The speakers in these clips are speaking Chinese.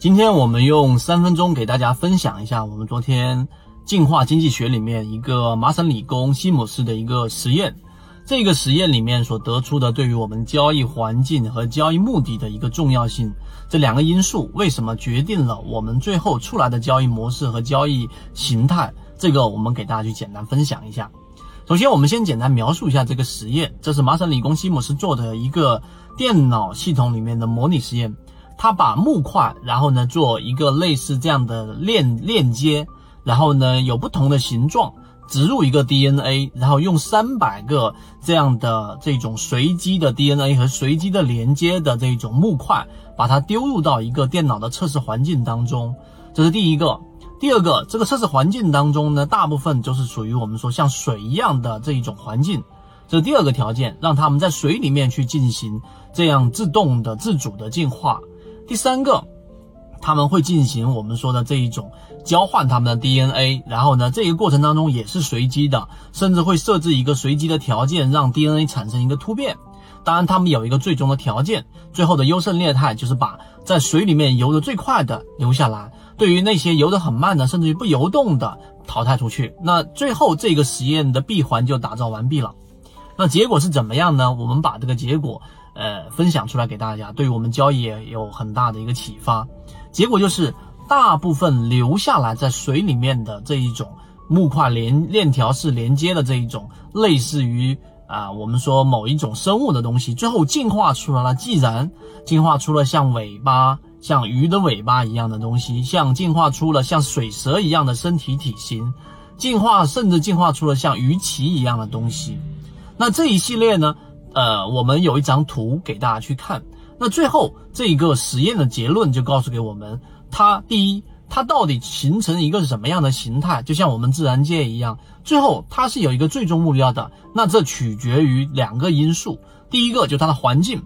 今天我们用三分钟给大家分享一下我们昨天进化经济学里面一个麻省理工西姆斯的一个实验。这个实验里面所得出的对于我们交易环境和交易目的的一个重要性，这两个因素为什么决定了我们最后出来的交易模式和交易形态？这个我们给大家去简单分享一下。首先，我们先简单描述一下这个实验，这是麻省理工西姆斯做的一个电脑系统里面的模拟实验。他把木块，然后呢做一个类似这样的链链接，然后呢有不同的形状，植入一个 DNA，然后用三百个这样的这种随机的 DNA 和随机的连接的这种木块，把它丢入到一个电脑的测试环境当中。这是第一个。第二个，这个测试环境当中呢，大部分就是属于我们说像水一样的这一种环境。这是第二个条件，让他们在水里面去进行这样自动的、自主的进化。第三个，他们会进行我们说的这一种交换他们的 DNA，然后呢，这个过程当中也是随机的，甚至会设置一个随机的条件，让 DNA 产生一个突变。当然，他们有一个最终的条件，最后的优胜劣汰就是把在水里面游得最快的留下来，对于那些游得很慢的，甚至于不游动的淘汰出去。那最后这个实验的闭环就打造完毕了。那结果是怎么样呢？我们把这个结果。呃，分享出来给大家，对于我们交易也有很大的一个启发。结果就是，大部分留下来在水里面的这一种木块连链条式连接的这一种，类似于啊，我们说某一种生物的东西，最后进化出来了，既然进化出了像尾巴、像鱼的尾巴一样的东西，像进化出了像水蛇一样的身体体型，进化甚至进化出了像鱼鳍一样的东西。那这一系列呢？呃，我们有一张图给大家去看。那最后这一个实验的结论就告诉给我们，它第一，它到底形成一个什么样的形态？就像我们自然界一样，最后它是有一个最终目标的。那这取决于两个因素，第一个就它的环境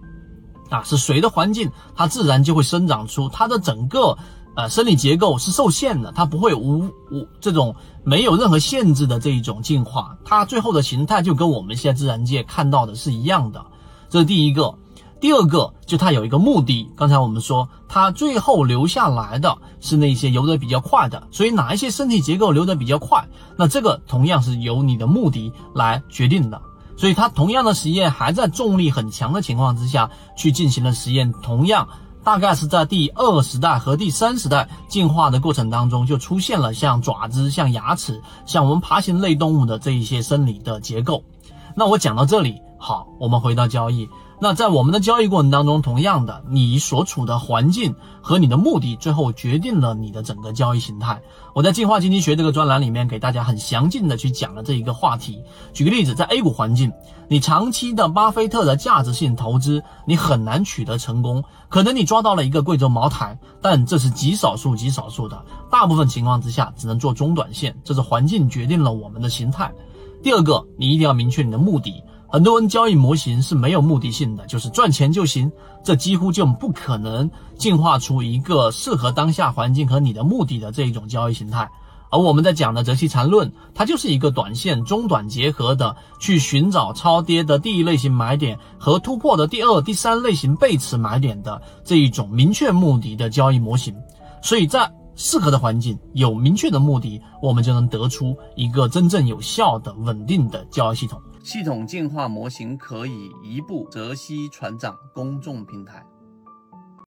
啊，是水的环境，它自然就会生长出它的整个。呃，生理结构是受限的，它不会无无这种没有任何限制的这一种进化，它最后的形态就跟我们现在自然界看到的是一样的。这是第一个，第二个就它有一个目的。刚才我们说，它最后留下来的是那些游得比较快的，所以哪一些身体结构流得比较快，那这个同样是由你的目的来决定的。所以它同样的实验还在重力很强的情况之下去进行了实验，同样。大概是在第二时代和第三时代进化的过程当中，就出现了像爪子、像牙齿、像我们爬行类动物的这一些生理的结构。那我讲到这里，好，我们回到交易。那在我们的交易过程当中，同样的，你所处的环境和你的目的，最后决定了你的整个交易形态。我在进化经济学这个专栏里面给大家很详尽的去讲了这一个话题。举个例子，在 A 股环境，你长期的巴菲特的价值性投资，你很难取得成功。可能你抓到了一个贵州茅台，但这是极少数、极少数的，大部分情况之下只能做中短线。这是环境决定了我们的形态。第二个，你一定要明确你的目的。很多人交易模型是没有目的性的，就是赚钱就行，这几乎就不可能进化出一个适合当下环境和你的目的的这一种交易形态。而我们在讲的择期缠论，它就是一个短线中短结合的，去寻找超跌的第一类型买点和突破的第二、第三类型背驰买点的这一种明确目的的交易模型。所以在适合的环境有明确的目的，我们就能得出一个真正有效的、稳定的交易系统。系统进化模型可以移步泽西船长公众平台。